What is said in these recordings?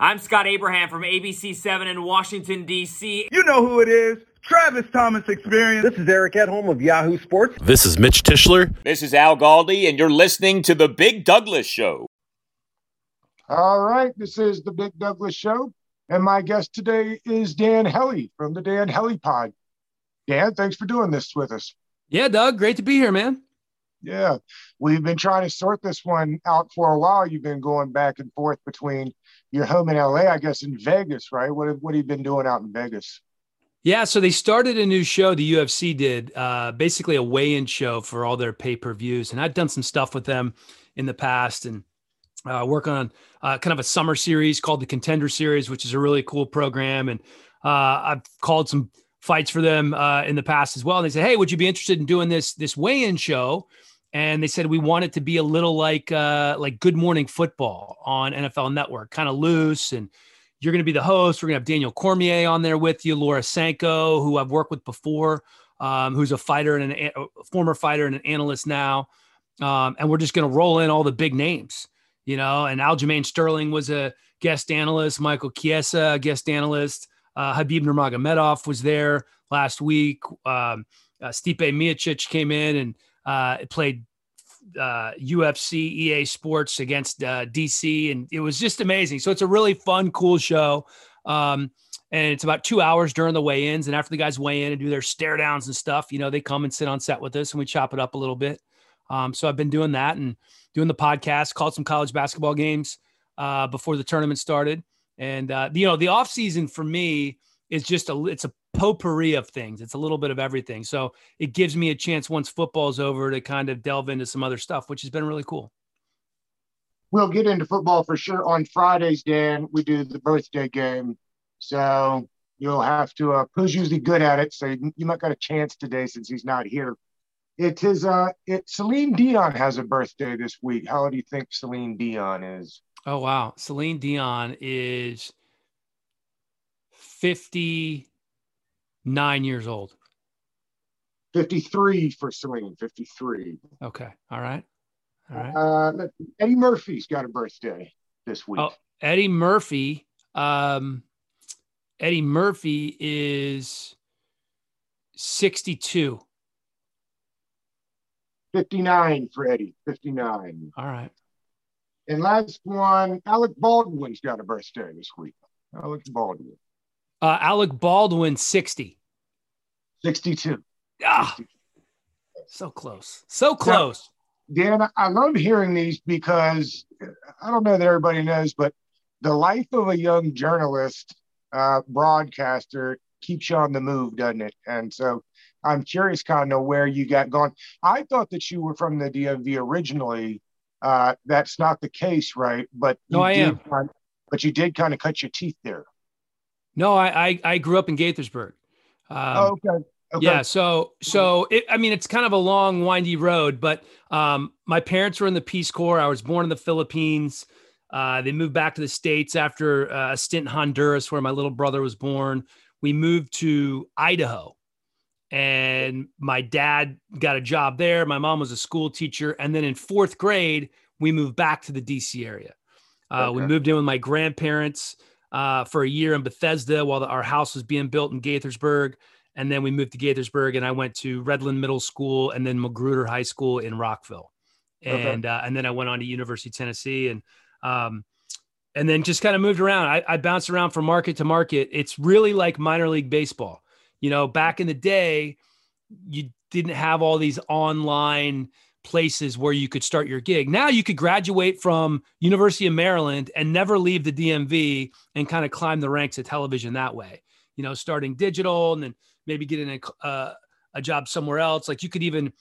I'm Scott Abraham from ABC7 in Washington, D.C. You know who it is. Travis Thomas Experience. This is Eric Edholm of Yahoo Sports. This is Mitch Tischler. This is Al Galdi, and you're listening to The Big Douglas Show. All right, this is The Big Douglas Show, and my guest today is Dan Hellie from the Dan Hellie Pod. Dan, thanks for doing this with us. Yeah, Doug, great to be here, man. Yeah, we've been trying to sort this one out for a while. You've been going back and forth between your home in LA, I guess, in Vegas, right? What have, what have you been doing out in Vegas? Yeah, so they started a new show. The UFC did uh, basically a weigh-in show for all their pay-per-views, and I've done some stuff with them in the past, and uh, work on uh, kind of a summer series called the Contender Series, which is a really cool program, and uh, I've called some fights for them uh, in the past as well. And they said, "Hey, would you be interested in doing this this weigh-in show?" And they said we want it to be a little like uh, like Good Morning Football on NFL Network, kind of loose. And you're going to be the host. We're going to have Daniel Cormier on there with you, Laura Sanko, who I've worked with before, um, who's a fighter and an, a former fighter and an analyst now. Um, and we're just going to roll in all the big names, you know. And Aljamain Sterling was a guest analyst, Michael Chiesa, guest analyst. Uh, Khabib Nurmagomedov was there last week. Um, uh, Stipe Miocic came in and uh, played uh, UFC EA Sports against uh, DC, and it was just amazing. So it's a really fun, cool show. Um, and it's about two hours during the weigh-ins, and after the guys weigh in and do their stare downs and stuff, you know, they come and sit on set with us, and we chop it up a little bit. Um, so I've been doing that and doing the podcast, called some college basketball games uh, before the tournament started, and uh, you know, the off season for me is just a it's a potpourri of things. It's a little bit of everything. So it gives me a chance once football's over to kind of delve into some other stuff, which has been really cool. We'll get into football for sure on Fridays, Dan. We do the birthday game. So you'll have to, uh, who's usually good at it. So you might got a chance today since he's not here. It is, uh, it, Celine Dion has a birthday this week. How do you think Celine Dion is? Oh, wow. Celine Dion is 50 nine years old. 53 for Celine, 53. Okay. All right. All right. Uh, Eddie Murphy's got a birthday this week. Oh, Eddie Murphy. Um, Eddie Murphy is 62. 59 for Eddie. 59. All right. And last one, Alec Baldwin's got a birthday this week. Alec Baldwin. Uh, Alec Baldwin, 60. 62. Ah, so close. So close. Now, Dan, I love hearing these because I don't know that everybody knows, but the life of a young journalist, uh, broadcaster keeps you on the move, doesn't it? And so I'm curious kind of where you got gone. I thought that you were from the DMV originally. Uh, that's not the case, right? But no, I am. Kind of, but you did kind of cut your teeth there. No, I I, I grew up in Gaithersburg. Um, oh, okay. Okay. Yeah, so so it, I mean it's kind of a long windy road, but um, my parents were in the Peace Corps. I was born in the Philippines. Uh, they moved back to the states after uh, a stint in Honduras, where my little brother was born. We moved to Idaho, and my dad got a job there. My mom was a school teacher, and then in fourth grade, we moved back to the DC area. Uh, okay. We moved in with my grandparents uh, for a year in Bethesda while the, our house was being built in Gaithersburg. And then we moved to Gaithersburg and I went to Redland Middle School and then Magruder High School in Rockville. And, okay. uh, and then I went on to University of Tennessee and, um, and then just kind of moved around. I, I bounced around from market to market. It's really like minor league baseball. You know, back in the day, you didn't have all these online places where you could start your gig. Now you could graduate from University of Maryland and never leave the DMV and kind of climb the ranks of television that way. You know, starting digital and then maybe getting a, uh, a job somewhere else. Like you could even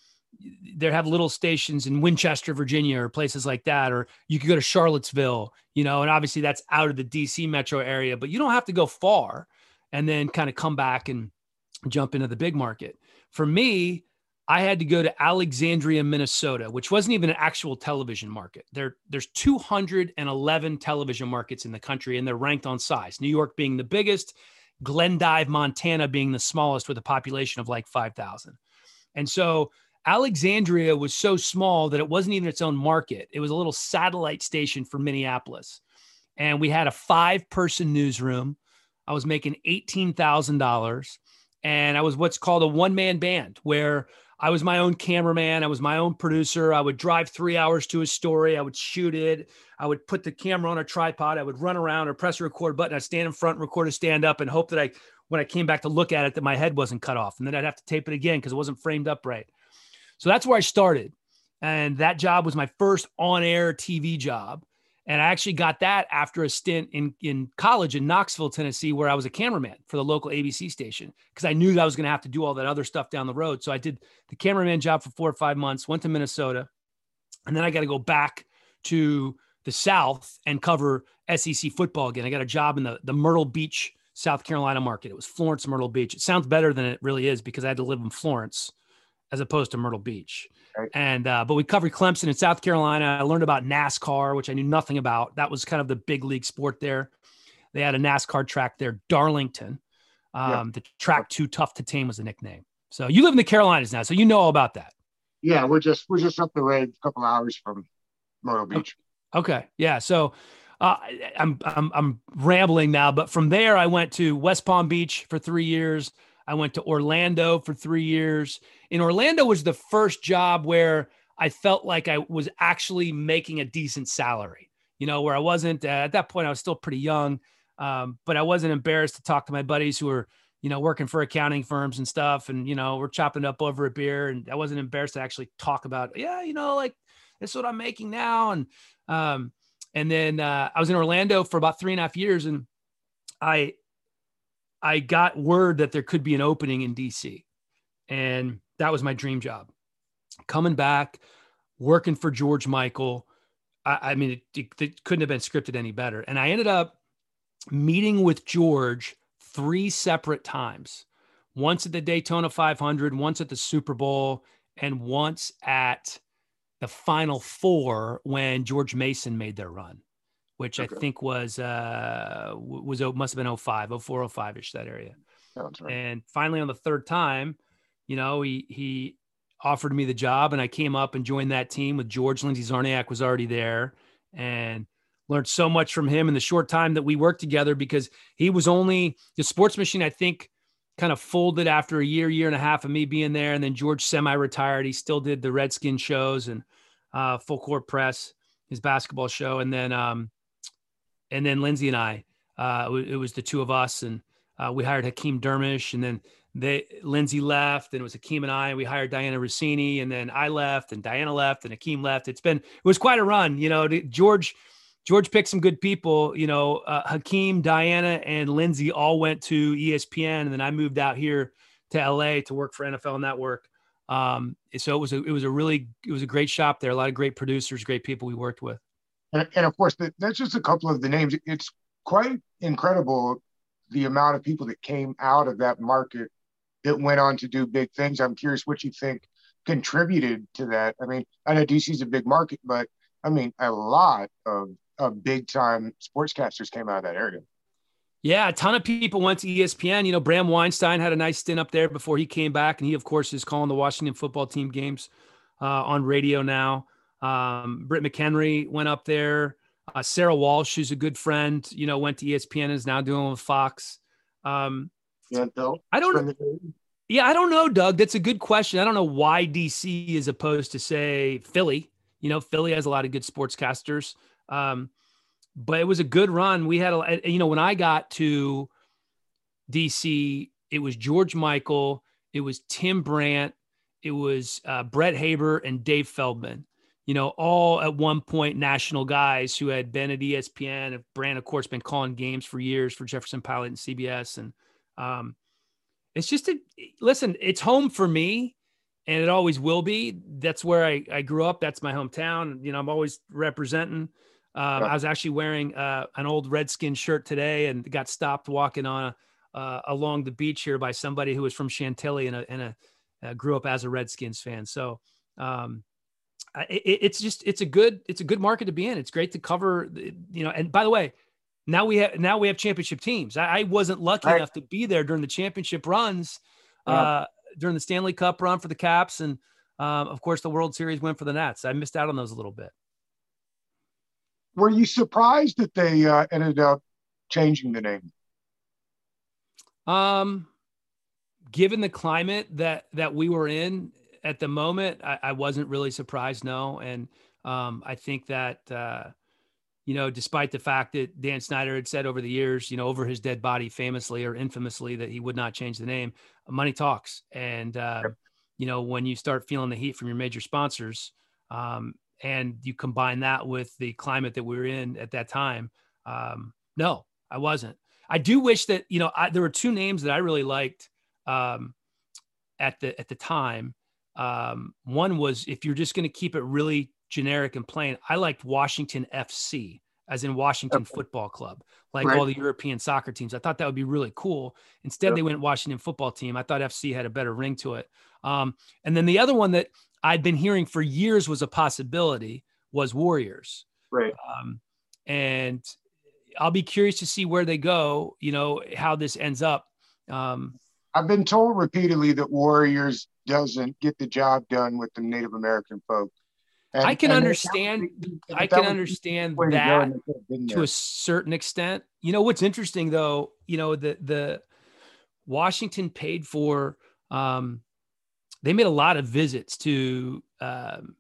there have little stations in Winchester, Virginia, or places like that, or you could go to Charlottesville. You know, and obviously that's out of the DC metro area, but you don't have to go far and then kind of come back and jump into the big market. For me, I had to go to Alexandria, Minnesota, which wasn't even an actual television market. There, there's 211 television markets in the country, and they're ranked on size. New York being the biggest, Glendive, Montana being the smallest, with a population of like 5,000. And so Alexandria was so small that it wasn't even its own market. It was a little satellite station for Minneapolis. and we had a five person newsroom. I was making $18,000 and I was what's called a one man band where I was my own cameraman. I was my own producer. I would drive three hours to a story. I would shoot it. I would put the camera on a tripod. I would run around or press a record button. I'd stand in front, and record a stand up, and hope that I, when I came back to look at it, that my head wasn't cut off. And then I'd have to tape it again because it wasn't framed up right. So that's where I started. And that job was my first on air TV job. And I actually got that after a stint in, in college in Knoxville, Tennessee, where I was a cameraman for the local ABC station because I knew that I was going to have to do all that other stuff down the road. So I did the cameraman job for four or five months, went to Minnesota, and then I got to go back to the South and cover SEC football again. I got a job in the, the Myrtle Beach, South Carolina market. It was Florence, Myrtle Beach. It sounds better than it really is because I had to live in Florence as opposed to Myrtle Beach. Right. And uh, but we covered Clemson in South Carolina. I learned about NASCAR, which I knew nothing about. That was kind of the big league sport there. They had a NASCAR track there, Darlington. Um, The track too tough to tame was the nickname. So you live in the Carolinas now, so you know all about that. Yeah, we're just we're just up the road, a couple hours from Myrtle Beach. Okay, yeah. So uh, I'm I'm I'm rambling now, but from there I went to West Palm Beach for three years. I went to Orlando for three years. In Orlando was the first job where I felt like I was actually making a decent salary. You know, where I wasn't uh, at that point. I was still pretty young, um, but I wasn't embarrassed to talk to my buddies who were, you know, working for accounting firms and stuff. And you know, we're chopping up over a beer, and I wasn't embarrassed to actually talk about, yeah, you know, like this is what I'm making now. And um, and then uh, I was in Orlando for about three and a half years, and I I got word that there could be an opening in DC. And that was my dream job. Coming back, working for George Michael. I, I mean, it, it, it couldn't have been scripted any better. And I ended up meeting with George three separate times once at the Daytona 500, once at the Super Bowl, and once at the Final Four when George Mason made their run which okay. I think was uh was must have been 05, 04, 05 ish that area. Right. And finally, on the third time, you know, he he offered me the job, and I came up and joined that team with George Lindsay Czarniak was already there, and learned so much from him in the short time that we worked together because he was only the sports machine. I think kind of folded after a year, year and a half of me being there, and then George semi-retired. He still did the Redskin shows and uh, full court press, his basketball show, and then um, and then Lindsay and I, uh, it was the two of us, and uh, we hired Hakeem Dermish, and then they Lindsay left, and it was Hakeem and I. And we hired Dianna Russini, and then I left, and Dianna left, and Hakeem left. It's been it was quite a run, you know. George George picked some good people, you know. Uh, Hakeem, Dianna, and Lindsay all went to ESPN, and then I moved out here to LA to work for NFL Network. Um, so it was a it was a really it was a great shop there. A lot of great producers, great people we worked with. And, and of course, that's just a couple of the names. It's quite incredible the amount of people that came out of that market that went on to do big things. I'm curious what you think contributed to that. I mean, I know DC is a big market, but I mean, a lot of, of big time sportscasters came out of that area. Yeah, a ton of people went to ESPN. You know, Bram Weinstein had a nice stint up there before he came back, and he, of course, is calling the Washington football team games uh, on radio now. Um, Britt McHenry went up there. Uh, Sarah Walsh, who's a good friend, you know, went to ESPN and is now doing with Fox. Um, yeah, I don't. Yeah, I don't know, Doug. That's a good question. I don't know why DC is opposed to say Philly. You know, Philly has a lot of good sportscasters. Um, but it was a good run. We had a, you know, when I got to DC, it was George Michael, it was Tim Brandt, it was uh, Brett Haber and Dave Feldman you know, all at one point national guys who had been at ESPN. Brandt, of course, been calling games for years for Jefferson Pilot and CBS. And um, it's just a listen, it's home for me and it always will be. That's where I, I grew up. That's my hometown. You know, I'm always representing. Um, I was actually wearing uh, an old Redskin shirt today and got stopped walking on a, uh, along the beach here by somebody who was from Chantilly and, a, and a, uh, grew up as a Redskins fan. So, um, it, it's just it's a good it's a good market to be in. It's great to cover, you know. And by the way, now we have now we have championship teams. I, I wasn't lucky right. enough to be there during the championship runs, yeah. uh, during the Stanley Cup run for the Caps, and um, of course the World Series win for the Nats. I missed out on those a little bit. were you surprised that they uh, ended up changing the name? Um, given the climate that that we were in at the moment, I, I wasn't really surprised. No, and um, I think that uh, you know, despite the fact that Dan Snyder had said over the years, you know, over his dead body, famously or infamously, that he would not change the name. Money talks, and uh, yep. you know, when you start feeling the heat from your major sponsors, um, and you combine that with the climate that we were in at that time, um, no, I wasn't. I do wish that you know I, there were two names that I really liked um, at the at the time. Um, one was if you're just going to keep it really generic and plain, I liked Washington FC, as in Washington okay. Football Club, like right. all the European soccer teams. I thought that would be really cool. Instead, yep. they went Washington Football Team. I thought FC had a better ring to it. Um, and then the other one that I'd been hearing for years was a possibility was Warriors. Right. Um, and I'll be curious to see where they go. You know how this ends up. Um, I've been told repeatedly that Warriors doesn't get the job done with the Native American folk. And, I can understand. I can understand that to, to a certain extent. You know what's interesting though. You know the the Washington paid for. Um, they made a lot of visits to um,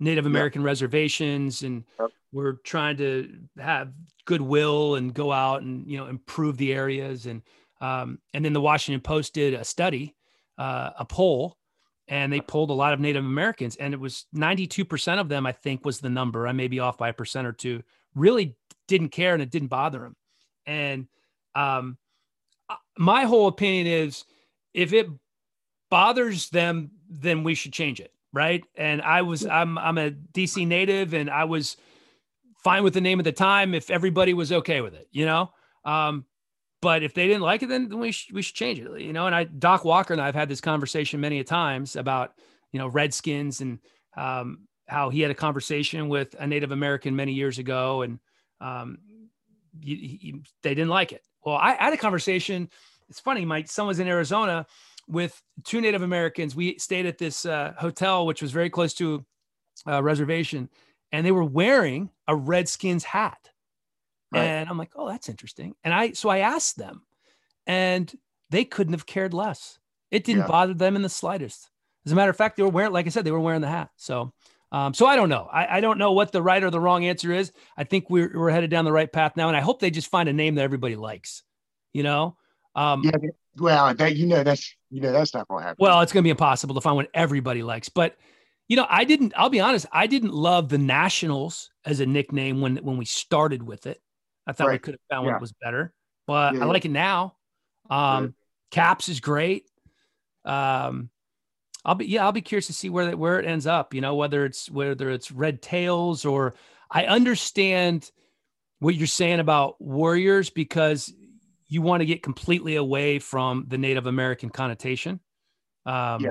Native American yep. reservations, and yep. we're trying to have goodwill and go out and you know improve the areas. And um, and then the Washington Post did a study, uh, a poll and they polled a lot of Native Americans, and it was 92% of them, I think, was the number. I may be off by a percent or two. Really didn't care, and it didn't bother them. And um, uh, my whole opinion is, if it bothers them, then we should change it, right? And I was, I'm, I'm a DC native, and I was fine with the name at the time if everybody was okay with it, you know. Um, but if they didn't like it, then we should, we should change it, you know. And I, Doc Walker and I have had this conversation many a times about, you know, Redskins and um, how he had a conversation with a Native American many years ago, and um, he, he, they didn't like it. Well, I, I had a conversation. It's funny. My son was in Arizona with two Native Americans. We stayed at this uh, hotel, which was very close to a reservation, and they were wearing a Redskins hat. Right. And I'm like, oh, that's interesting. And I, so I asked them, and they couldn't have cared less. It didn't yeah. bother them in the slightest. As a matter of fact, they were wearing, like I said, they were wearing the hat. So, um, so I don't know. I, I don't know what the right or the wrong answer is. I think we're, we're headed down the right path now, and I hope they just find a name that everybody likes. You know. Um, yeah. Well, that you know that's you know that's not going to happen. Well, it's going to be impossible to find one everybody likes, but you know, I didn't. I'll be honest. I didn't love the Nationals as a nickname when when we started with it. I thought right. we could have found yeah. one that was better, but yeah, I like it now. Um, Caps is great. Um, I'll be yeah, I'll be curious to see where that where it ends up. You know, whether it's whether it's Red Tails or I understand what you're saying about Warriors because you want to get completely away from the Native American connotation. Um, yeah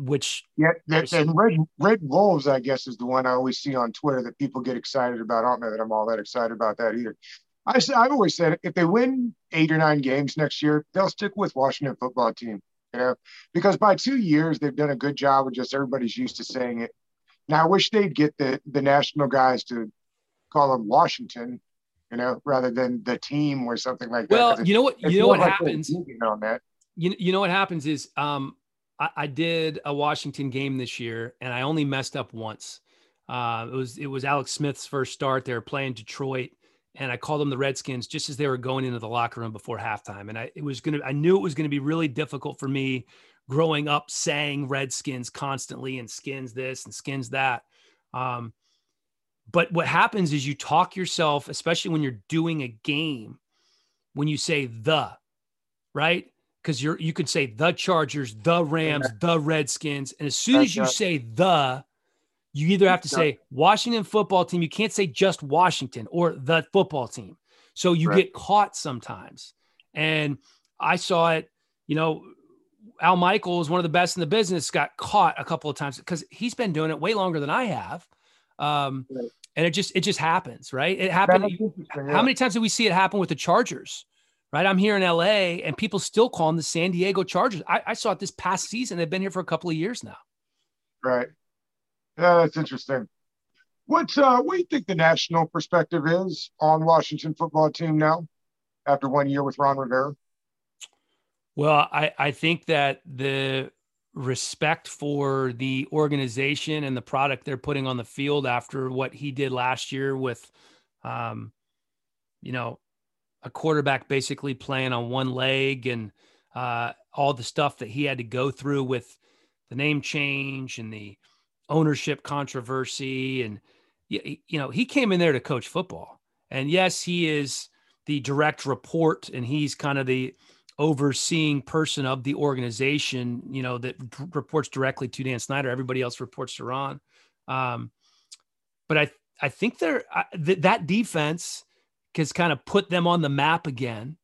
which yeah, that, and red red wolves, I guess, is the one I always see on Twitter that people get excited about. I don't know that I'm all that excited about that either. I I've always said if they win eight or nine games next year, they'll stick with Washington football team. You know, because by two years they've done a good job of just everybody's used to saying it. Now I wish they'd get the the national guys to call them Washington, you know, rather than the team or something like that. Well, you know what you know what like happens. On that. You, you know what happens is um, I, I did a Washington game this year, and I only messed up once. Uh, it was it was Alex Smith's first start. They were playing Detroit, and I called them the Redskins just as they were going into the locker room before halftime. And I it was gonna I knew it was gonna be really difficult for me growing up saying Redskins constantly and skins this and skins that. Um, but what happens is you talk yourself, especially when you're doing a game, when you say the, right? Because you're you could say the Chargers, the Rams, the Redskins, and as soon as you say the, you either have to say Washington football team. You can't say just Washington or the football team. So you right. get caught sometimes. And I saw it, you know, Al Michaels, one of the best in the business, got caught a couple of times because he's been doing it way longer than I have. Um, right. and it just it just happens, right? It happened. How many times did we see it happen with the Chargers? Right? I'm here in LA and people still call them the San Diego Chargers. I, I, saw it this past season. They've been here for a couple of years now. Right. Yeah, that's interesting. What's uh, what do you think the national perspective is on Washington football team now, after one year with Ron Rivera? Well, I, I think that the respect for the organization and the product they're putting on the field after what he did last year with, um, you know, a quarterback basically playing on one leg and uh, all the stuff that he had to go through with the name change and the ownership controversy. And, you know, he came in there to coach football. And yes, he is the direct report and he's kind of the overseeing person of the organization, you know, that reports directly to Dan Snyder. Everybody else reports to Ron. Um, but I, I think they're uh, th- that defense has kind of put them on the map again.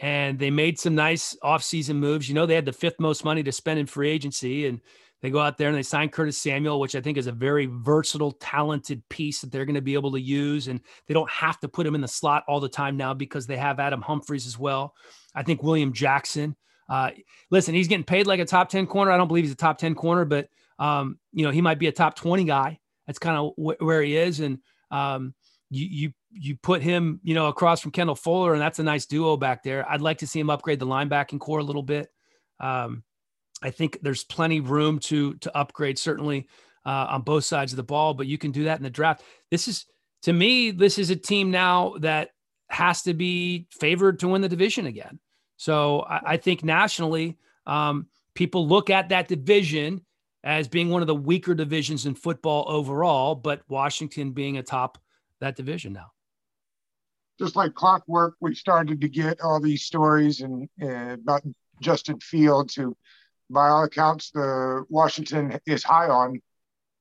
And they made some nice offseason moves. You know, they had the fifth most money to spend in free agency. And they go out there and they sign Curtis Samuel, which I think is a very versatile, talented piece that they're going to be able to use. And they don't have to put him in the slot all the time now because they have Adam Humphries as well. I think William Jackson. Uh, listen, he's getting paid like a top 10 corner. I don't believe he's a top 10 corner, but, um, you know, he might be a top 20 guy. That's kind of wh- where he is. And um, you, you, you put him, you know, across from Kendall Fuller, and that's a nice duo back there. I'd like to see him upgrade the linebacking core a little bit. Um, I think there's plenty of room to to upgrade, certainly uh, on both sides of the ball. But you can do that in the draft. This is, to me, this is a team now that has to be favored to win the division again. So I, I think nationally, um, people look at that division as being one of the weaker divisions in football overall, but Washington being atop that division now. Just like clockwork, we started to get all these stories and, and about Justin Fields, who, by all accounts, the Washington is high on.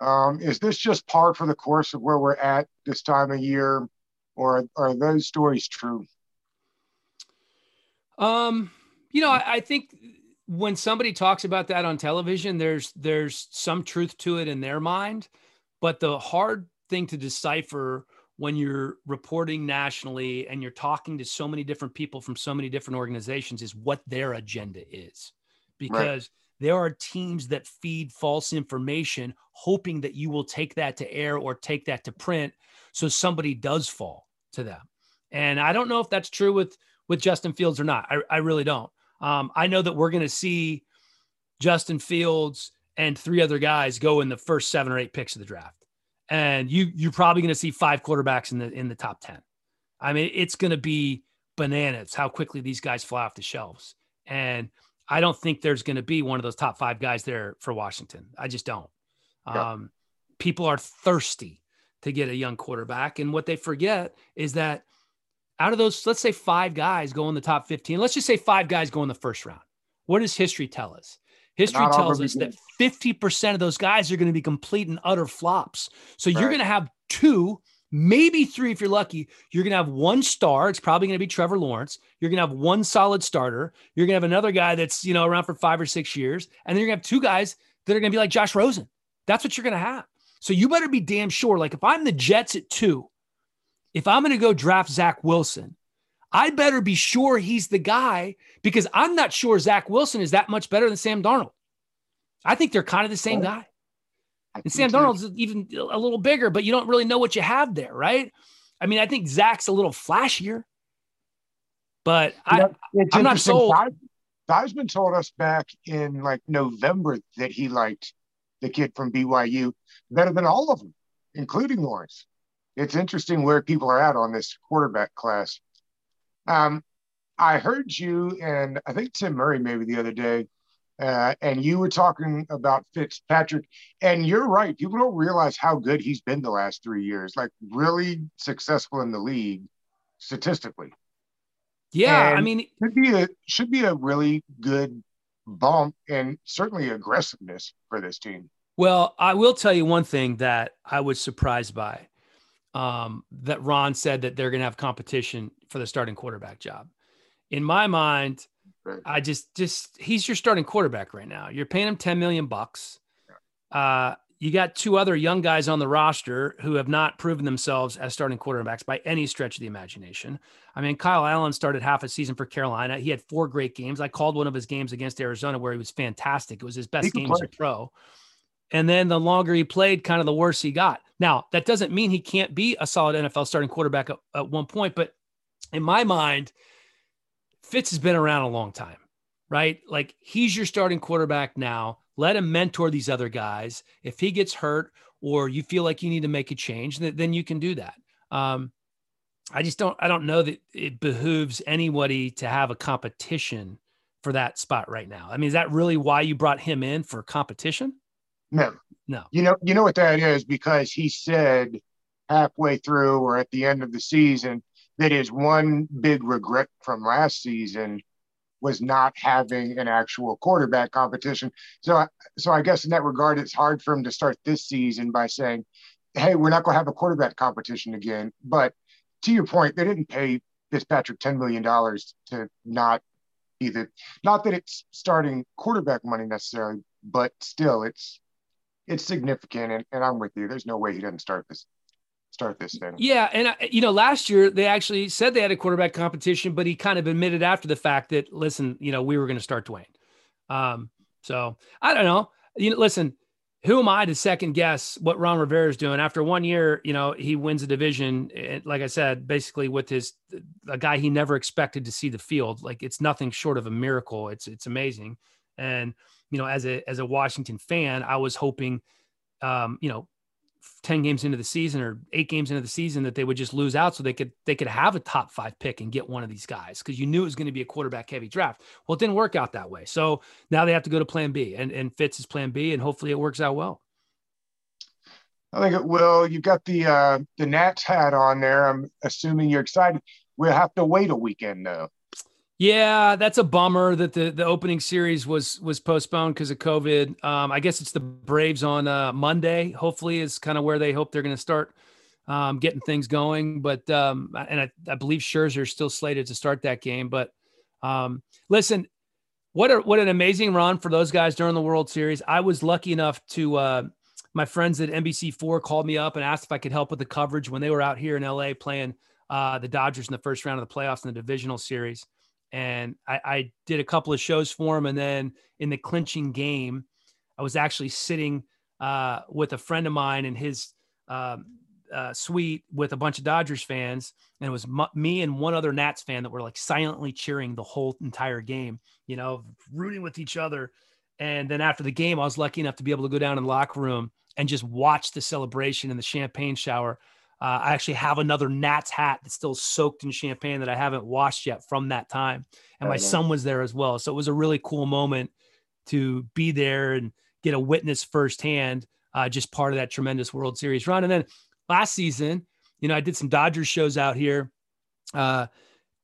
Um, is this just par for the course of where we're at this time of year, or are those stories true? Um, you know, I, I think when somebody talks about that on television, there's there's some truth to it in their mind, but the hard thing to decipher when you're reporting nationally and you're talking to so many different people from so many different organizations is what their agenda is because right. there are teams that feed false information hoping that you will take that to air or take that to print so somebody does fall to them and i don't know if that's true with with Justin Fields or not. I, I really don't. Um, I know that we're going to see Justin Fields and three other guys go in the first seven or eight picks of the draft, and you you're probably going to see five quarterbacks in the in the top ten. I mean, it's going to be bananas how quickly these guys fly off the shelves, and I don't think there's going to be one of those top five guys there for Washington. I just don't. Yeah. Um, people are thirsty to get a young quarterback, and what they forget is that out of those, let's say five guys go in the top 15. Let's just say five guys go in the first round. What does history tell us? History tells us that 50% of those guys are going to be complete and utter flops. So right. you're going to have two, maybe three if you're lucky. You're going to have one star. It's probably going to be Trevor Lawrence. You're going to have one solid starter. You're going to have another guy that's, you know, around for five or six years. And then you're going to have two guys that are going to be like Josh Rosen. That's what you're going to have. So you better be damn sure. Like if I'm the Jets at two if I'm going to go draft Zach Wilson, I better be sure he's the guy because I'm not sure Zach Wilson is that much better than Sam Darnold. I think they're kind of the same guy. And Sam Darnold's even a little bigger, but you don't really know what you have there, right? I mean, I think Zach's a little flashier, but I, I'm not sold. Theismann told us back in like November that he liked the kid from BYU better than all of them, including Lawrence it's interesting where people are at on this quarterback class. Um, I heard you and I think Tim Murray maybe the other day, uh, and you were talking about Fitzpatrick, and you're right. People don't realize how good he's been the last three years, like really successful in the league statistically. Yeah, and I mean, should be a should be a really good bump and certainly aggressiveness for this team. Well, I will tell you one thing that I was surprised by um, that Ron said that they're going to have competition for the starting quarterback job. In my mind, I just just he's your starting quarterback right now. You're paying him 10 million bucks. Uh, you got two other young guys on the roster who have not proven themselves as starting quarterbacks by any stretch of the imagination. I mean, Kyle Allen started half a season for Carolina. He had four great games. I called one of his games against Arizona where he was fantastic. It was his best game as a pro. And then the longer he played, kind of the worse he got. Now, that doesn't mean he can't be a solid NFL starting quarterback at, at one point, but in my mind, Fitz has been around a long time, right? Like he's your starting quarterback now. Let him mentor these other guys. If he gets hurt or you feel like you need to make a change, then you can do that. Um, I just don't I don't know that it behooves anybody to have a competition for that spot right now. I mean, is that really why you brought him in for competition? No. No. You know, you know what that is because he said halfway through or at the end of the season that his one big regret from last season was not having an actual quarterback competition. So, so I guess in that regard, it's hard for him to start this season by saying, "Hey, we're not going to have a quarterback competition again." But to your point, they didn't pay Fitzpatrick ten million dollars to not either. Not that it's starting quarterback money necessarily, but still, it's it's significant. And, and I'm with you. There's no way he doesn't start this start this thing. Yeah, and you know, last year they actually said they had a quarterback competition, but he kind of admitted after the fact that listen, you know, we were going to start Dwayne. Um, so I don't know. You know, listen, who am I to second guess what Ron Rivera is doing after one year? You know, he wins a division, eh, like I said, basically with his a guy he never expected to see the field. Like it's nothing short of a miracle. It's it's amazing, and you know, as a as a Washington fan, I was hoping, um, you know, 10 games into the season or eight games into the season that they would just lose out so they could they could have a top five pick and get one of these guys because you knew it was going to be a quarterback heavy draft. Well, it didn't work out that way. So now they have to go to plan B and, and Fitz is plan B and hopefully it works out well. I think it will. You've got the uh the Nats hat on there. I'm assuming you're excited. We'll have to wait a weekend though. Yeah, that's a bummer that the, the opening series was was postponed because of COVID. Um, I guess it's the Braves on uh, Monday. Hopefully, is kind of where they hope they're going to start um, getting things going. But um, and I, I believe is still slated to start that game. But um, listen, what a, what an amazing run for those guys during the World Series. I was lucky enough to uh, my friends at NBC Four called me up and asked if I could help with the coverage when they were out here in LA playing uh, the Dodgers in the first round of the playoffs in the divisional series and I, I, did a couple of shows for him. And then in the clinching game, I was actually sitting uh, with a friend of mine in his um, uh, suite with a bunch of Dodgers fans, and it was m- me and one other Nats fan that were like silently cheering the whole entire game, you know, rooting with each other. And then after the game, I was lucky enough to be able to go down in the locker room and just watch the celebration and the champagne shower uh, I actually have another Nats hat that's still soaked in champagne that I haven't washed yet from that time. And my son was there as well. So it was a really cool moment to be there and get a witness firsthand, uh, just part of that tremendous World Series run. And then last season, you know, I did some Dodgers shows out here uh,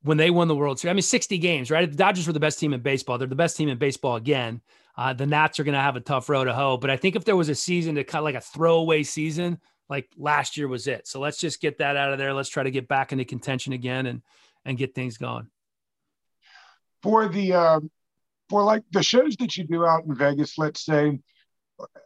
when they won the World Series. I mean, 60 games, right? The Dodgers were the best team in baseball. They're the best team in baseball again. Uh, the Nats are going to have a tough road to hoe. But I think if there was a season to kind of like a throwaway season, like last year was it. So let's just get that out of there. Let's try to get back into contention again and and get things going. For the uh, for like the shows that you do out in Vegas, let's say,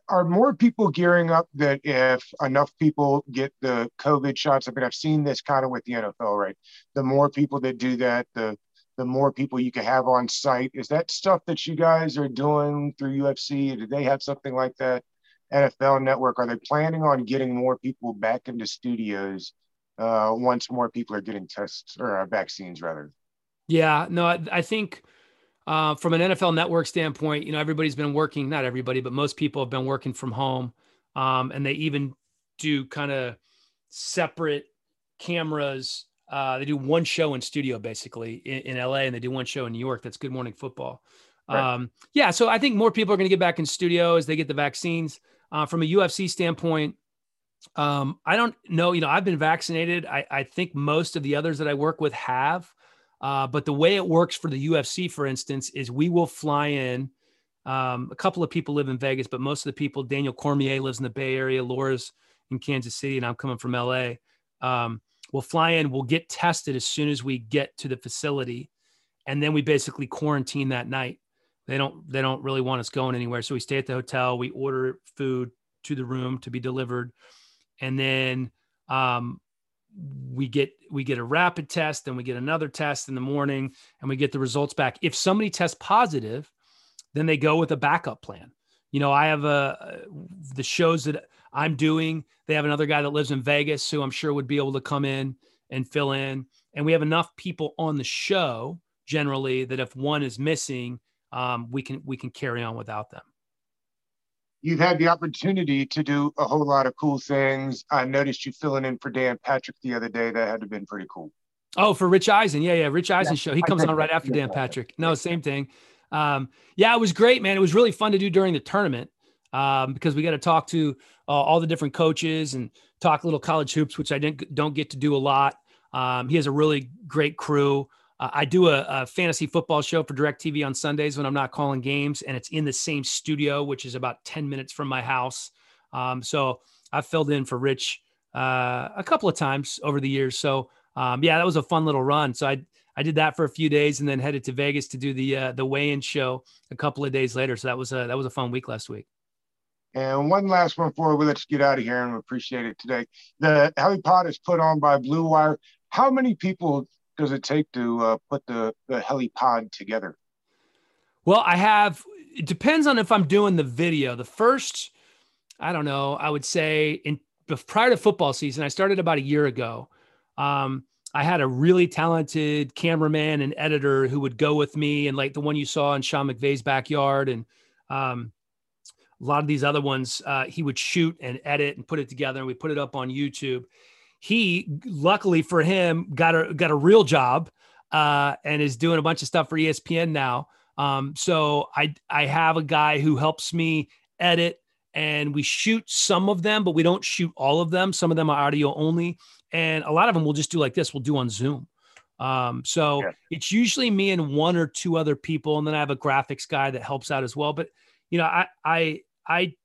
are more people gearing up that if enough people get the COVID shots? I mean, I've seen this kind of with the NFL, right? The more people that do that, the the more people you can have on site. Is that stuff that you guys are doing through UFC? Do they have something like that? NFL Network, are they planning on getting more people back into studios uh, once more people are getting tests or uh, vaccines, rather? Yeah, no, I, I think uh, from an NFL Network standpoint, you know, everybody's been working, not everybody, but most people have been working from home. Um, and they even do kind of separate cameras. Uh, they do one show in studio basically in, in, LA, and they do one show in New York. That's Good Morning Football. Right. Um, yeah, so I think more people are going to get back in studio as they get the vaccines. Uh, from a UFC standpoint, um, I don't know. You know, I've been vaccinated. I, I think most of the others that I work with have. Uh, but the way it works for the UFC, for instance, is we will fly in. Um, a couple of people live in Vegas, but most of the people, Daniel Cormier lives in the Bay Area, Laura's in Kansas City, and I'm coming from LA. Um, we'll fly in, we'll get tested as soon as we get to the facility, and then we basically quarantine that night. They don't they don't really want us going anywhere. So we stay at the hotel. We order food to the room to be delivered, and then um, we get we get a rapid test. Then we get another test in the morning, and we get the results back. If somebody tests positive, then they go with a backup plan. You know, I have a the shows that I'm doing. They have another guy that lives in Vegas who I'm sure would be able to come in and fill in. And we have enough people on the show generally that if one is missing, um, we can we can carry on without them. You've had the opportunity to do a whole lot of cool things. I noticed you filling in for Dan Patrick the other day. That had to have been pretty cool. Oh, for Rich Eisen. Yeah, yeah. Rich Eisen yeah. show. He comes on right after Dan Patrick. No, same thing. Um, yeah, it was great, man. It was really fun to do during the tournament um, because we got to talk to uh, all the different coaches and talk little college hoops, which I didn't don't get to do a lot. Um, he has a really great crew. Uh, I do a, a, fantasy football show for DirecTV on Sundays when I'm not calling games, and it's in the same studio, which is about 10 minutes from my house. Um, so I've filled in for Rich uh, a couple of times over the years. So um, yeah, that was a fun little run. So I I did that for a few days and then headed to Vegas to do the uh, the weigh-in show a couple of days later. So that was a that was a fun week last week. And one last one before we let you get out of here, and we appreciate it today. The Hellie Pod is put on by Blue Wire. How many people does it take to uh, put the the Hellie Pod together? Well, I have. It depends on if I'm doing the video. The first, I don't know. I would say in prior to football season, I started about a year ago. Um, I had a really talented cameraman and editor who would go with me, and like the one you saw in Sean McVay's backyard, and um, a lot of these other ones, uh, he would shoot and edit and put it together, and we put it up on YouTube. He, luckily for him, got a got a real job uh, and is doing a bunch of stuff for ESPN now. Um, so I I have a guy who helps me edit and we shoot some of them, but we don't shoot all of them. Some of them are audio only, and a lot of them we'll just do like this. We'll do on Zoom. Um, so yeah. it's usually me and one or two other people, and then I have a graphics guy that helps out as well. But you know, I I I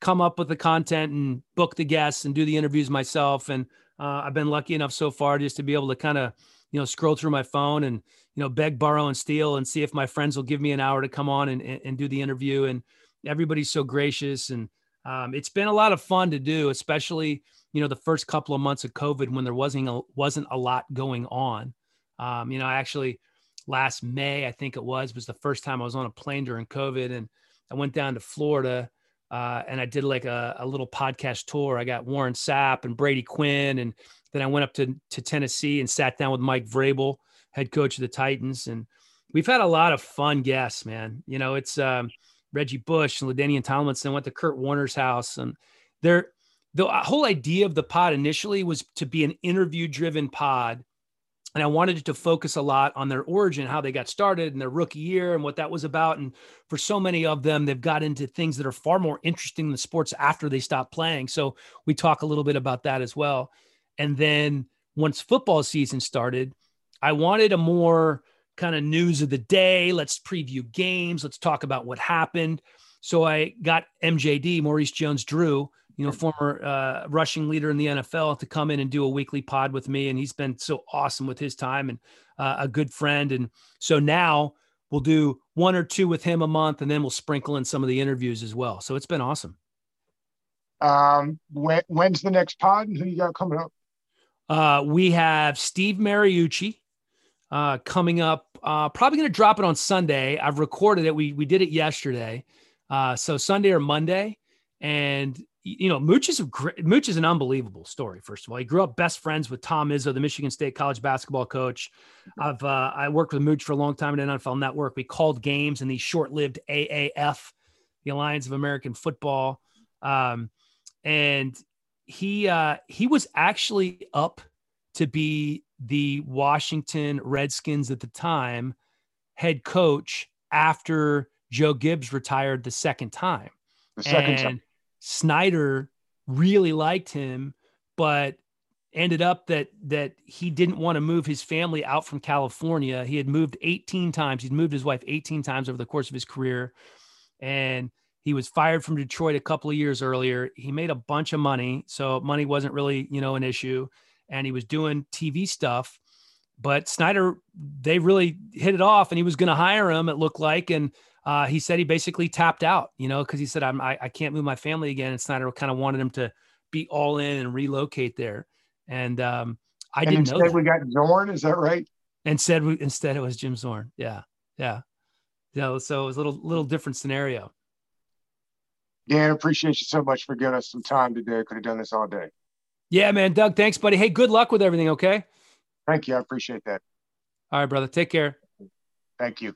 come up with the content and book the guests and do the interviews myself, and uh, I've been lucky enough so far just to be able to kind of you know scroll through my phone and you know beg, borrow, and steal, and see if my friends will give me an hour to come on and and, and do the interview. And everybody's so gracious, and um, it's been a lot of fun to do, especially you know the first couple of months of COVID when there wasn't a, wasn't a lot going on. Um, you know, I actually last May I think it was was the first time I was on a plane during COVID, and I went down to Florida. Uh, and I did like a, a, little podcast tour. I got Warren Sapp and Brady Quinn, and then I went up to to Tennessee and sat down with Mike Vrabel, head coach of the Titans, and we've had a lot of fun guests. Man, you know, it's um, Reggie Bush and LaDainian Tomlinson. Went to Kurt Warner's house, and they're the whole idea of the pod initially was to be an interview driven pod and I wanted to focus a lot on their origin, how they got started and their rookie year and what that was about. And for so many of them, they've got into things that are far more interesting than sports after they stop playing. So we talk a little bit about that as well. And then once football season started, I wanted a more kind of news of the day. Let's preview games. Let's talk about what happened. So I got MJD, Maurice Jones Drew, you know, former uh, rushing leader in the NFL, to come in and do a weekly pod with me. And he's been so awesome with his time and uh, a good friend. And so now we'll do one or two with him a month, and then we'll sprinkle in some of the interviews as well. So it's been awesome. Um, when, when's the next pod? and Who you got coming up? Uh, we have Steve Mariucci uh, coming up. Uh, probably going to drop it on Sunday. I've recorded it. We we did it yesterday, uh, so Sunday or Monday. And you know, Mooch is a great, Mooch is an unbelievable story. First of all, he grew up best friends with Tom Izzo, the Michigan State college basketball coach. I've uh, I worked with Mooch for a long time at NFL Network. We called games in the short-lived AAF, the Alliance of American Football, um, and he uh, he was actually up to be the Washington Redskins at the time head coach after Joe Gibbs retired the second time. The second and, time Snyder really liked him, but ended up that that he didn't want to move his family out from California. He had moved 18 times. He'd moved his wife 18 times over the course of his career. And he was fired from Detroit a couple of years earlier. He made a bunch of money, so money wasn't really, you know, an issue. And he was doing TV stuff. But Snyder, they really hit it off, and he was going to hire him. It looked like, and uh, he said he basically tapped out, you know, because he said I'm I, I, can't move my family again. And Snyder kind of wanted him to be all in and relocate there. And um, I and didn't know. Instead, we got Zorn. Is that right? And said we, instead it was Jim Zorn. Yeah, yeah, yeah. So it was a little little different scenario. Dan, appreciate you so much for giving us some time today. Could have done this all day. Yeah, man. Doug, thanks, buddy. Hey, good luck with everything. Okay. Thank you. I appreciate that. All right, brother. Take care. Thank you.